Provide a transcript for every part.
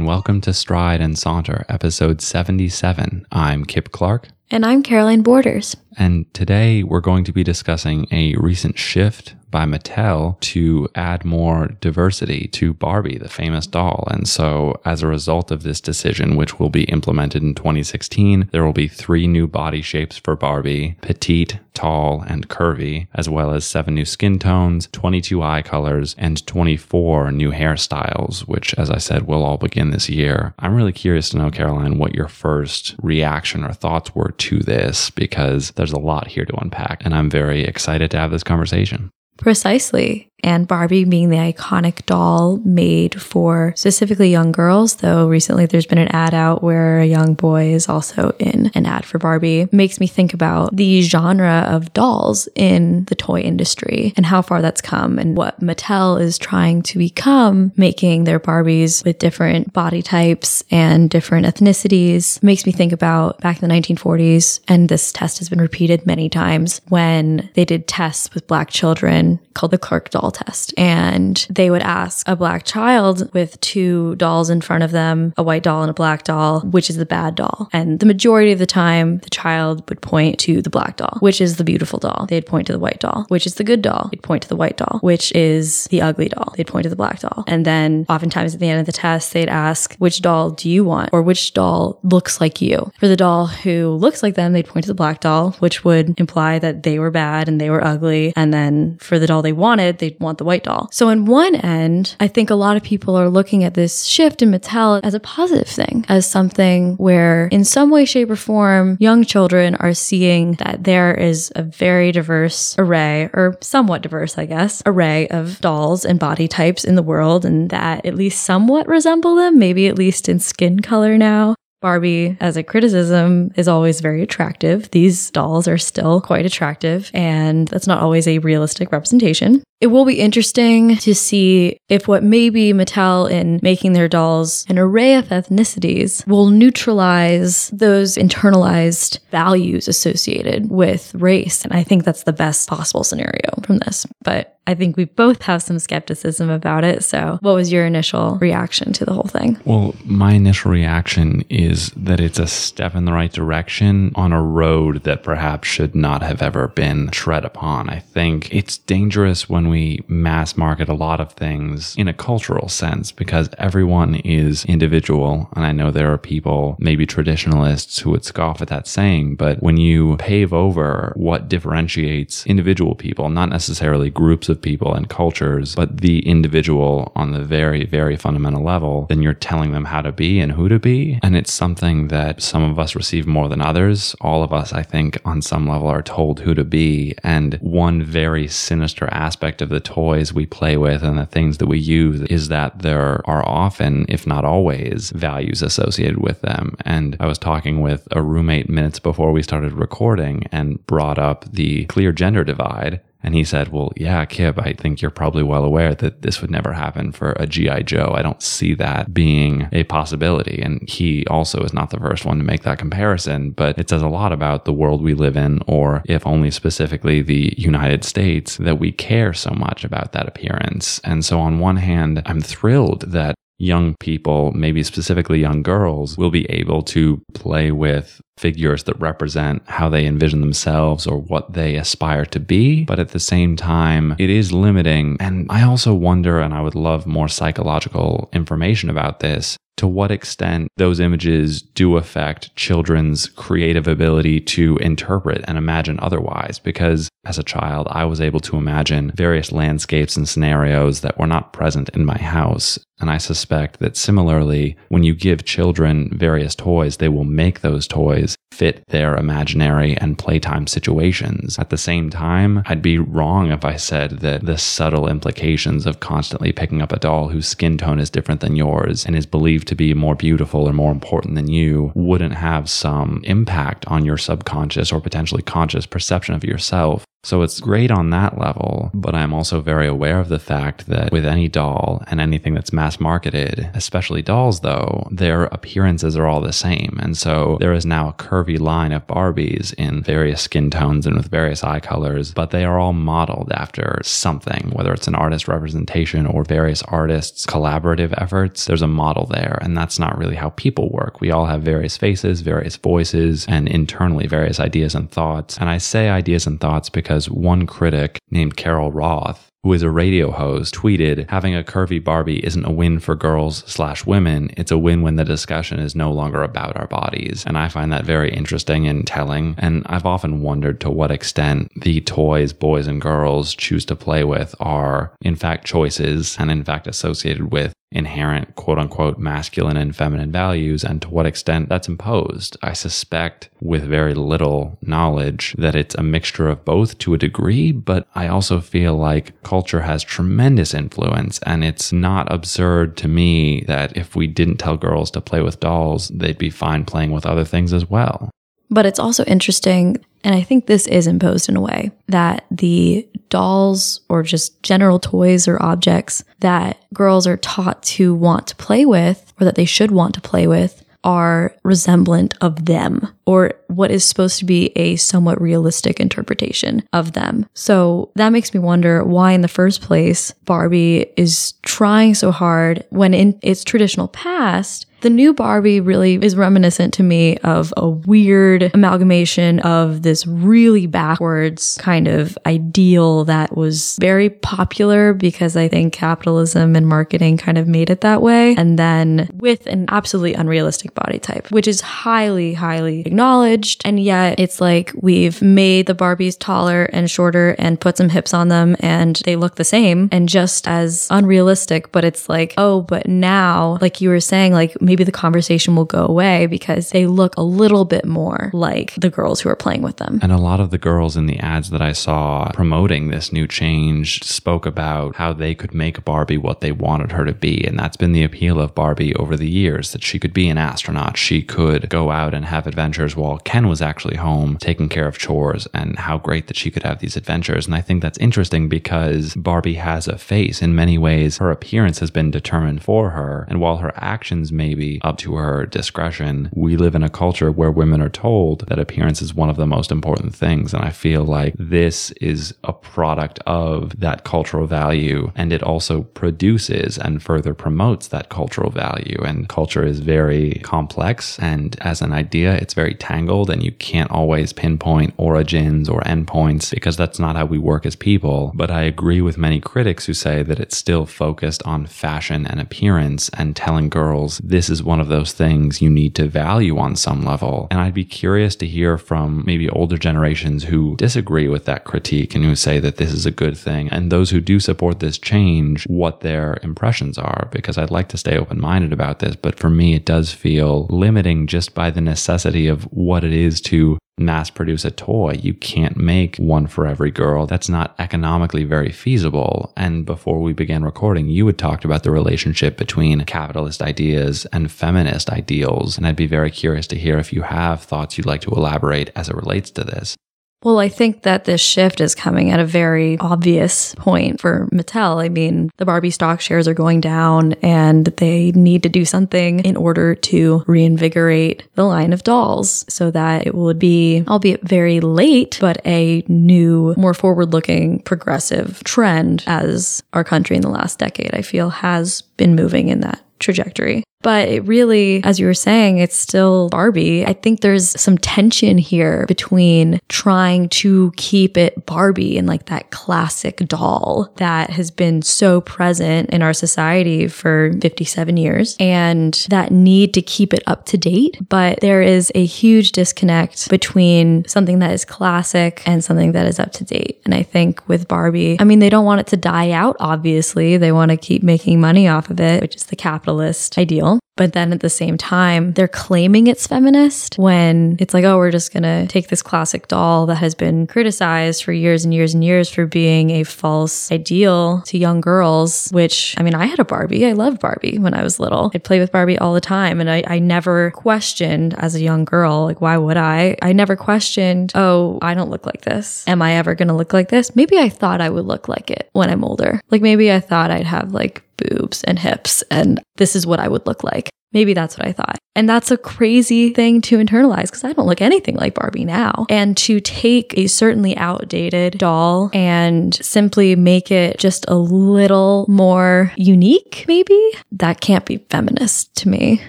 And welcome to Stride and Saunter, episode 77. I'm Kip Clark. And I'm Caroline Borders. And today we're going to be discussing a recent shift by Mattel to add more diversity to Barbie, the famous doll. And so, as a result of this decision, which will be implemented in 2016, there will be three new body shapes for Barbie petite, tall, and curvy, as well as seven new skin tones, 22 eye colors, and 24 new hairstyles, which, as I said, will all begin this year. I'm really curious to know, Caroline, what your first reaction or thoughts were to this, because there's a lot here to unpack, and I'm very excited to have this conversation. Precisely and Barbie being the iconic doll made for specifically young girls, though recently there's been an ad out where a young boy is also in an ad for Barbie, makes me think about the genre of dolls in the toy industry and how far that's come and what Mattel is trying to become, making their Barbies with different body types and different ethnicities. Makes me think about back in the 1940s, and this test has been repeated many times when they did tests with black children called the Clark doll test. And they would ask a black child with two dolls in front of them, a white doll and a black doll, which is the bad doll. And the majority of the time, the child would point to the black doll, which is the beautiful doll. They'd point to the white doll, which is the good doll. They'd point to the white doll, which is the ugly doll. They'd point to the black doll. And then oftentimes at the end of the test, they'd ask, which doll do you want? Or which doll looks like you? For the doll who looks like them, they'd point to the black doll, which would imply that they were bad and they were ugly. And then for the doll they wanted, they'd want the white doll. So, on one end, I think a lot of people are looking at this shift in Mattel as a positive thing, as something where, in some way, shape, or form, young children are seeing that there is a very diverse array, or somewhat diverse, I guess, array of dolls and body types in the world, and that at least somewhat resemble them, maybe at least in skin color now. Barbie, as a criticism, is always very attractive. These dolls are still quite attractive, and that's not always a realistic representation. It will be interesting to see if what maybe Mattel in making their dolls an array of ethnicities will neutralize those internalized values associated with race. And I think that's the best possible scenario from this. But I think we both have some skepticism about it. So, what was your initial reaction to the whole thing? Well, my initial reaction is that it's a step in the right direction on a road that perhaps should not have ever been tread upon. I think it's dangerous when we mass market a lot of things in a cultural sense because everyone is individual. And I know there are people, maybe traditionalists, who would scoff at that saying. But when you pave over what differentiates individual people, not necessarily groups of people and cultures, but the individual on the very, very fundamental level, then you're telling them how to be and who to be. And it's something that some of us receive more than others. All of us, I think, on some level are told who to be. And one very sinister aspect of the toys we play with and the things that we use is that there are often, if not always, values associated with them. And I was talking with a roommate minutes before we started recording and brought up the clear gender divide and he said, Well, yeah, Kip, I think you're probably well aware that this would never happen for a G.I. Joe. I don't see that being a possibility. And he also is not the first one to make that comparison, but it says a lot about the world we live in, or if only specifically the United States, that we care so much about that appearance. And so, on one hand, I'm thrilled that young people, maybe specifically young girls, will be able to play with figures that represent how they envision themselves or what they aspire to be. But at the same time, it is limiting. And I also wonder, and I would love more psychological information about this, to what extent those images do affect children's creative ability to interpret and imagine otherwise. Because as a child, I was able to imagine various landscapes and scenarios that were not present in my house. And I suspect that similarly, when you give children various toys, they will make those toys fit their imaginary and playtime situations. At the same time, I'd be wrong if I said that the subtle implications of constantly picking up a doll whose skin tone is different than yours and is believed to be more beautiful or more important than you wouldn't have some impact on your subconscious or potentially conscious perception of yourself So it's great on that level, but I'm also very aware of the fact that with any doll and anything that's mass marketed, especially dolls though, their appearances are all the same. And so there is now a curvy line of Barbies in various skin tones and with various eye colors, but they are all modeled after something, whether it's an artist representation or various artists' collaborative efforts. There's a model there. And that's not really how people work. We all have various faces, various voices, and internally various ideas and thoughts. And I say ideas and thoughts because because one critic named Carol Roth who is a radio host, tweeted, having a curvy Barbie isn't a win for girls slash women. It's a win when the discussion is no longer about our bodies. And I find that very interesting and telling. And I've often wondered to what extent the toys boys and girls choose to play with are in fact choices and in fact associated with inherent quote unquote masculine and feminine values and to what extent that's imposed. I suspect with very little knowledge that it's a mixture of both to a degree, but I also feel like culture has tremendous influence and it's not absurd to me that if we didn't tell girls to play with dolls, they'd be fine playing with other things as well. But it's also interesting, and I think this is imposed in a way, that the dolls or just general toys or objects that girls are taught to want to play with or that they should want to play with are resemblant of them or what is supposed to be a somewhat realistic interpretation of them. So that makes me wonder why, in the first place, Barbie is trying so hard when in its traditional past, the new Barbie really is reminiscent to me of a weird amalgamation of this really backwards kind of ideal that was very popular because I think capitalism and marketing kind of made it that way. And then with an absolutely unrealistic body type, which is highly, highly acknowledged. And yet it's like we've made the Barbies taller and shorter and put some hips on them and they look the same and just as unrealistic. But it's like, oh, but now, like you were saying, like maybe the conversation will go away because they look a little bit more like the girls who are playing with them. And a lot of the girls in the ads that I saw promoting this new change spoke about how they could make Barbie what they wanted her to be. And that's been the appeal of Barbie over the years that she could be an astronaut. She could go out and have adventures while Ken was actually home taking care of chores and how great that she could have these adventures. And I think that's interesting because Barbie has a face. In many ways, her appearance has been determined for her. And while her actions may be up to her discretion. We live in a culture where women are told that appearance is one of the most important things. And I feel like this is a product of that cultural value. And it also produces and further promotes that cultural value. And culture is very complex. And as an idea, it's very tangled and you can't always pinpoint origins or endpoints because that's not how we work as people. But I agree with many critics who say that it's still focused on fashion and appearance and telling girls this is one of those things you need to value on some level. And I'd be curious to hear from maybe older generations who disagree with that critique and who say that this is a good thing. And those who do support this change, what their impressions are, because I'd like to stay open minded about this. But for me, it does feel limiting just by the necessity of what it is to mass produce a toy. You can't make one for every girl. That's not economically very feasible. And before we began recording, you had talked about the relationship between capitalist ideas and feminist ideals. And I'd be very curious to hear if you have thoughts you'd like to elaborate as it relates to this. Well, I think that this shift is coming at a very obvious point for Mattel. I mean, the Barbie stock shares are going down and they need to do something in order to reinvigorate the line of dolls so that it would be, albeit very late, but a new, more forward looking, progressive trend as our country in the last decade, I feel, has been moving in that trajectory. But it really, as you were saying, it's still Barbie. I think there's some tension here between trying to keep it Barbie and like that classic doll that has been so present in our society for 57 years and that need to keep it up to date. But there is a huge disconnect between something that is classic and something that is up to date. And I think with Barbie, I mean, they don't want it to die out, obviously. They want to keep making money off of it, which is the capitalist ideal But then at the same time, they're claiming it's feminist when it's like, oh, we're just going to take this classic doll that has been criticized for years and years and years for being a false ideal to young girls, which I mean, I had a Barbie. I loved Barbie when I was little. I'd play with Barbie all the time. And I, I never questioned as a young girl, like, why would I? I never questioned, oh, I don't look like this. Am I ever going to look like this? Maybe I thought I would look like it when I'm older. Like maybe I thought I'd have like boobs and hips, and this is what I would look like. Maybe that's what I thought. And that's a crazy thing to internalize because I don't look anything like Barbie now. And to take a certainly outdated doll and simply make it just a little more unique, maybe, that can't be feminist to me.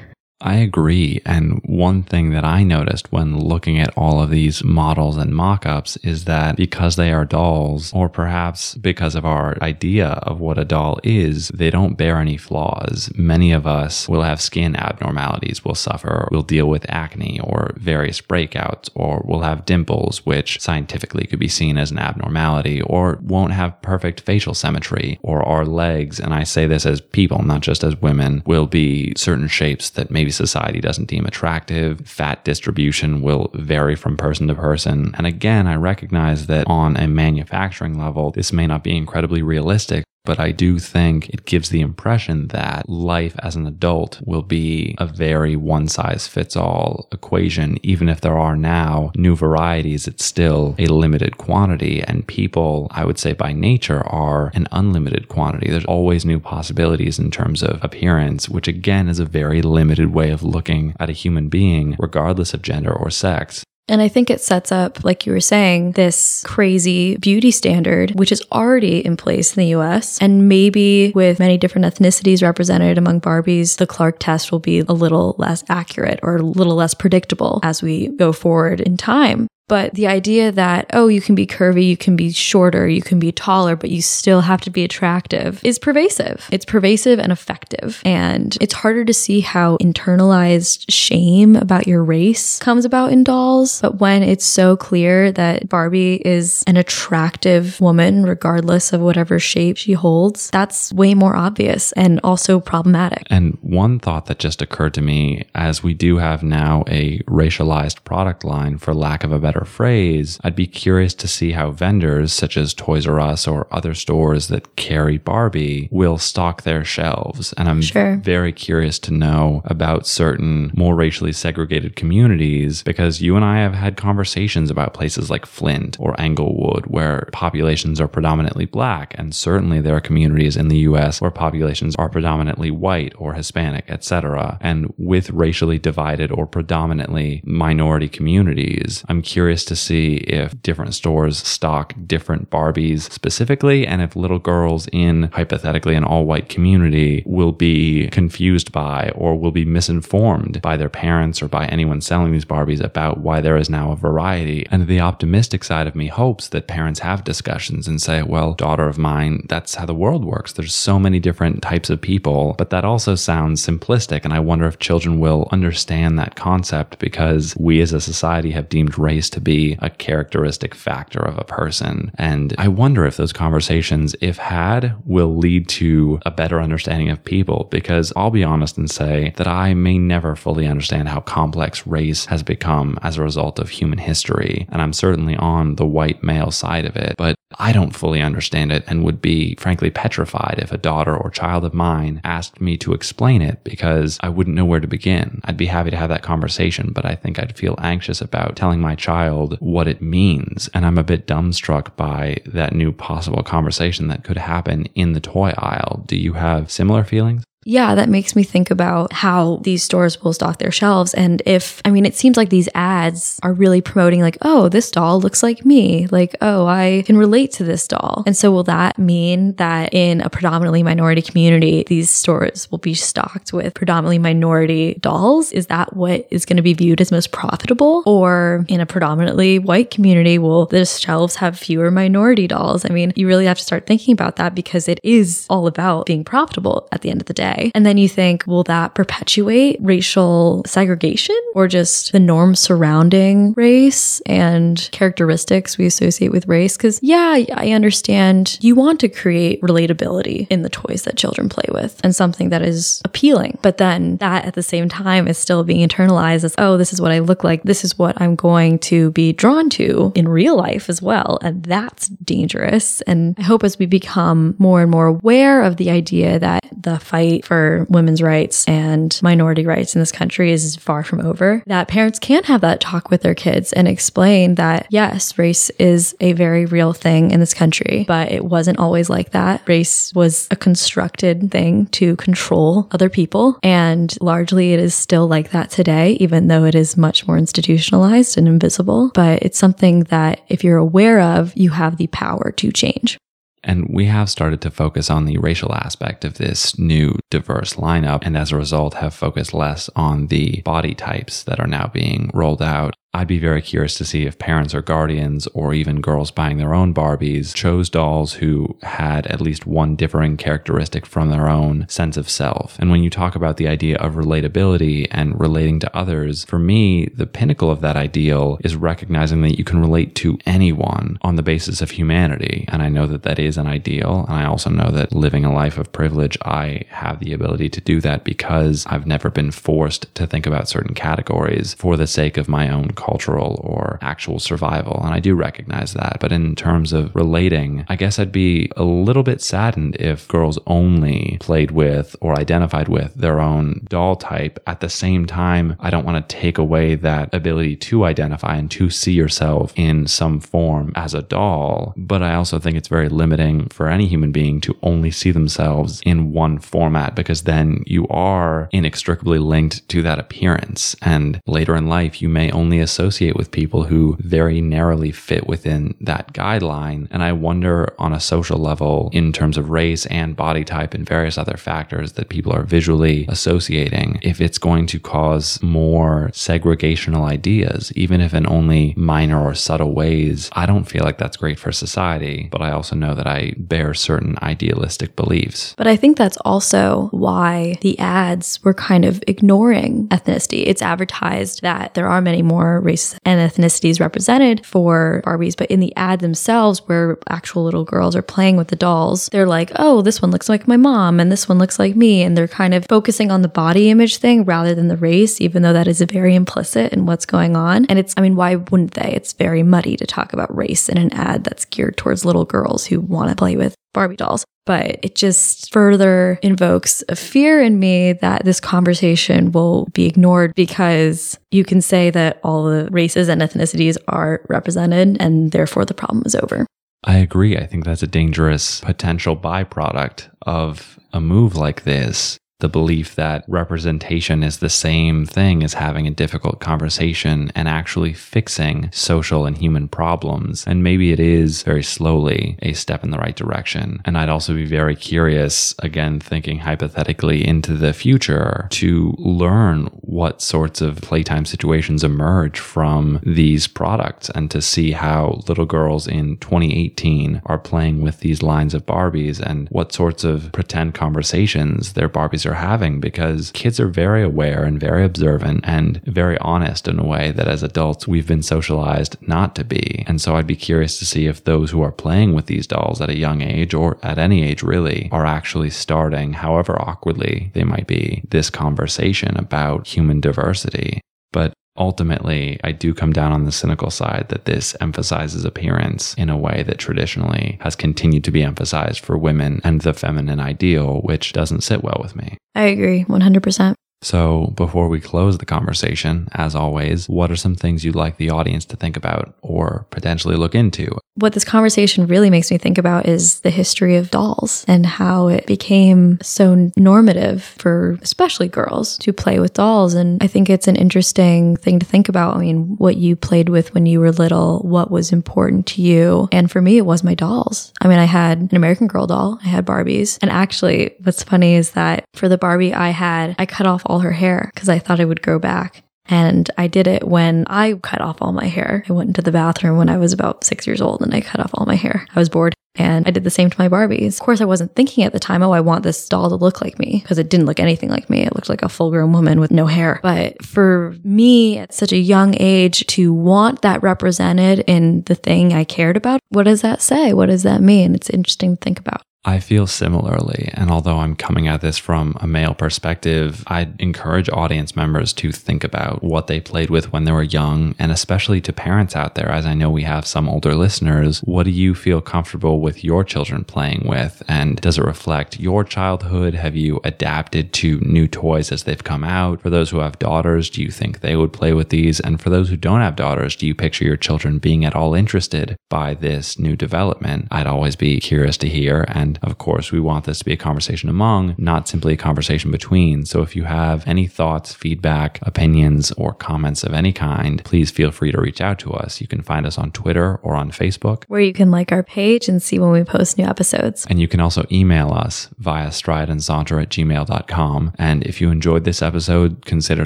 I agree. And one thing that I noticed when looking at all of these models and mock ups is that because they are dolls, or perhaps because of our idea of what a doll is, they don't bear any flaws. Many of us will have skin abnormalities, will suffer, will deal with acne or various breakouts, or will have dimples, which scientifically could be seen as an abnormality, or won't have perfect facial symmetry, or our legs, and I say this as people, not just as women, will be certain shapes that maybe society doesn't deem attractive. Fat distribution will vary from person to person. And again, I recognize that on a manufacturing level, this may not be incredibly realistic, but I do think it gives the impression that life as an adult will be a very one size fits all equation. Even if there are now new varieties, it's still a limited quantity. And people, I would say by nature, are an unlimited quantity. There's always new possibilities in terms of appearance, which again is a very limited way of looking at a human being, regardless of gender or sex. And I think it sets up, like you were saying, this crazy beauty standard, which is already in place in the US. And maybe with many different ethnicities represented among Barbies, the Clark test will be a little less accurate or a little less predictable as we go forward in time. But the idea that, oh, you can be curvy, you can be shorter, you can be taller, but you still have to be attractive is pervasive. It's pervasive and effective. And it's harder to see how internalized shame about your race comes about in dolls. But when it's so clear that Barbie is an attractive woman, regardless of whatever shape she holds, that's way more obvious and also problematic. And one thought that just occurred to me as we do have now a racialized product line, for lack of a better phrase, I'd be curious to see how vendors such as Toys R Us or other stores that carry Barbie will stock their shelves. And I'm Sure. very curious to know about certain more racially segregated communities because you and I have had conversations about places like Flint or Englewood where populations are predominantly black. And certainly there are communities in the US where populations are predominantly white or Hispanic, etc. And with racially divided or predominantly minority communities, I'm curious to see if different stores stock different Barbies specifically and if little girls in hypothetically an all white community will be confused by or will be misinformed by their parents or by anyone selling these Barbies about why there is now a variety. And the optimistic side of me hopes that parents have discussions and say, well, daughter of mine, that's how the world works. There's so many different types of people, but that also sounds simplistic. And I wonder if children will understand that concept because we as a society have deemed race to be a characteristic factor of a person. And I wonder if those conversations, if had, will lead to a better understanding of people because I'll be honest and say that I may never fully understand how complex race has become as a result of human history. And I'm certainly on the white male side of it, but I don't fully understand it and would be frankly petrified if a daughter or child of mine asked me to explain it because I wouldn't know where to begin. I'd be happy to have that conversation, but I think I'd feel anxious about telling my child what it means. And I'm a bit dumbstruck by that new possible conversation that could happen in the toy aisle. Do you have similar feelings? Yeah, that makes me think about how these stores will stock their shelves. And if, I mean, it seems like these ads are really promoting, like, oh, this doll looks like me. Like, oh, I can relate to this doll. And so, will that mean that in a predominantly minority community, these stores will be stocked with predominantly minority dolls? Is that what is going to be viewed as most profitable? Or in a predominantly white community, will the shelves have fewer minority dolls? I mean, you really have to start thinking about that because it is all about being profitable at the end of the day. And then you think, will that perpetuate racial segregation or just the norms surrounding race and characteristics we associate with race? Because, yeah, I understand you want to create relatability in the toys that children play with and something that is appealing. But then that at the same time is still being internalized as, oh, this is what I look like. This is what I'm going to be drawn to in real life as well. And that's dangerous. And I hope as we become more and more aware of the idea that the fight for women's rights and minority rights in this country is far from over, that parents can have that talk with their kids and explain that, yes, race is a very real thing in this country, but it wasn't always like that. Race was a constructed thing to control other people. And largely it is still like that today, even though it is much more institutionalized and invisible. But it's something that if you're aware of, you have the power to change. And we have started to focus on the racial aspect of this new diverse lineup, and as a result, have focused less on the body types that are now being rolled out. I'd be very curious to see if parents or guardians or even girls buying their own Barbies chose dolls who had at least one differing characteristic from their own sense of self. And when you talk about the idea of relatability and relating to others, for me, the pinnacle of that ideal is recognizing that you can relate to anyone on the basis of humanity. And I know that that is an ideal. And I also know that living a life of privilege, I have the ability to do that because I've never been forced to think about certain categories for the sake of my own cultural or actual survival. And I do recognize that. But in terms of relating, I guess I'd be a little bit saddened if girls only played with or identified with their own doll type. At the same time, I don't want to take away that ability to identify and to see yourself in some form as a doll. But I also think it's very limiting for any human being to only see themselves in one format because then you are inextricably linked to that appearance. And later in life, you may only associate with people who very narrowly fit within that guideline. And I wonder on a social level, in terms of race and body type and various other factors that people are visually associating, if it's going to cause more segregational ideas, even if in only minor or subtle ways. I don't feel like that's great for society, but I also know that I bear certain idealistic beliefs. But I think that's also why the ads were kind of ignoring ethnicity. It's advertised that there are many more race and ethnicities represented for Barbies, but in the ad themselves, where actual little girls are playing with the dolls, they're like, oh, this one looks like my mom and this one looks like me. And they're kind of focusing on the body image thing rather than the race, even though that is very implicit in what's going on. And it's, I mean, why wouldn't they? It's very muddy to talk about race in an ad that's geared towards little girls who want to play with Barbie dolls. But it just further invokes a fear in me that this conversation will be ignored because you can say that all the races and ethnicities are represented and therefore the problem is over. I agree. I think that's a dangerous potential byproduct of a move like this the belief that representation is the same thing as having a difficult conversation and actually fixing social and human problems. And maybe it is very slowly a step in the right direction. And I'd also be very curious, again, thinking hypothetically into the future, to learn what sorts of playtime situations emerge from these products and to see how little girls in 2018 are playing with these lines of Barbies and what sorts of pretend conversations their Barbies are are having because kids are very aware and very observant and very honest in a way that as adults we've been socialized not to be. And so I'd be curious to see if those who are playing with these dolls at a young age or at any age really are actually starting, however awkwardly they might be, this conversation about human diversity. But ultimately, I do come down on the cynical side that this emphasizes appearance in a way that traditionally has continued to be emphasized for women and the feminine ideal, which doesn't sit well with me. I agree 100%. So, before we close the conversation, as always, what are some things you'd like the audience to think about or potentially look into? What this conversation really makes me think about is the history of dolls and how it became so normative for especially girls to play with dolls. And I think it's an interesting thing to think about. I mean, what you played with when you were little, what was important to you. And for me, it was my dolls. I mean, I had an American Girl doll, I had Barbies. And actually, what's funny is that for the Barbie I had, I cut off all her hair because I thought it would grow back. And I did it when I cut off all my hair. I went into the bathroom when I was about six years old and I cut off all my hair. I was bored. And I did the same to my Barbies. Of course, I wasn't thinking at the time, oh, I want this doll to look like me because it didn't look anything like me. It looked like a full grown woman with no hair. But for me at such a young age to want that represented in the thing I cared about, what does that say? What does that mean? It's interesting to think about. I feel similarly. And although I'm coming at this from a male perspective, I'd encourage audience members to think about what they played with when they were young, and especially to parents out there, as I know we have some older listeners. What do you feel comfortable with your children playing with? And does it reflect your childhood? Have you adapted to new toys as they've come out? For those who have daughters, do you think they would play with these? And for those who don't have daughters, do you picture your children being at all interested by this new development? I'd always be curious to hear. And and of course, we want this to be a conversation among, not simply a conversation between. So if you have any thoughts, feedback, opinions, or comments of any kind, please feel free to reach out to us. You can find us on Twitter or on Facebook, where you can like our page and see when we post new episodes. And you can also email us via strideandsaunter at gmail.com. And if you enjoyed this episode, consider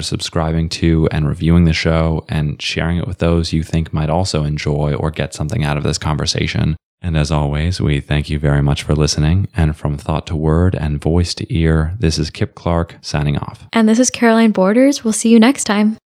subscribing to and reviewing the show and sharing it with those you think might also enjoy or get something out of this conversation. And as always, we thank you very much for listening. And from thought to word and voice to ear, this is Kip Clark signing off. And this is Caroline Borders. We'll see you next time.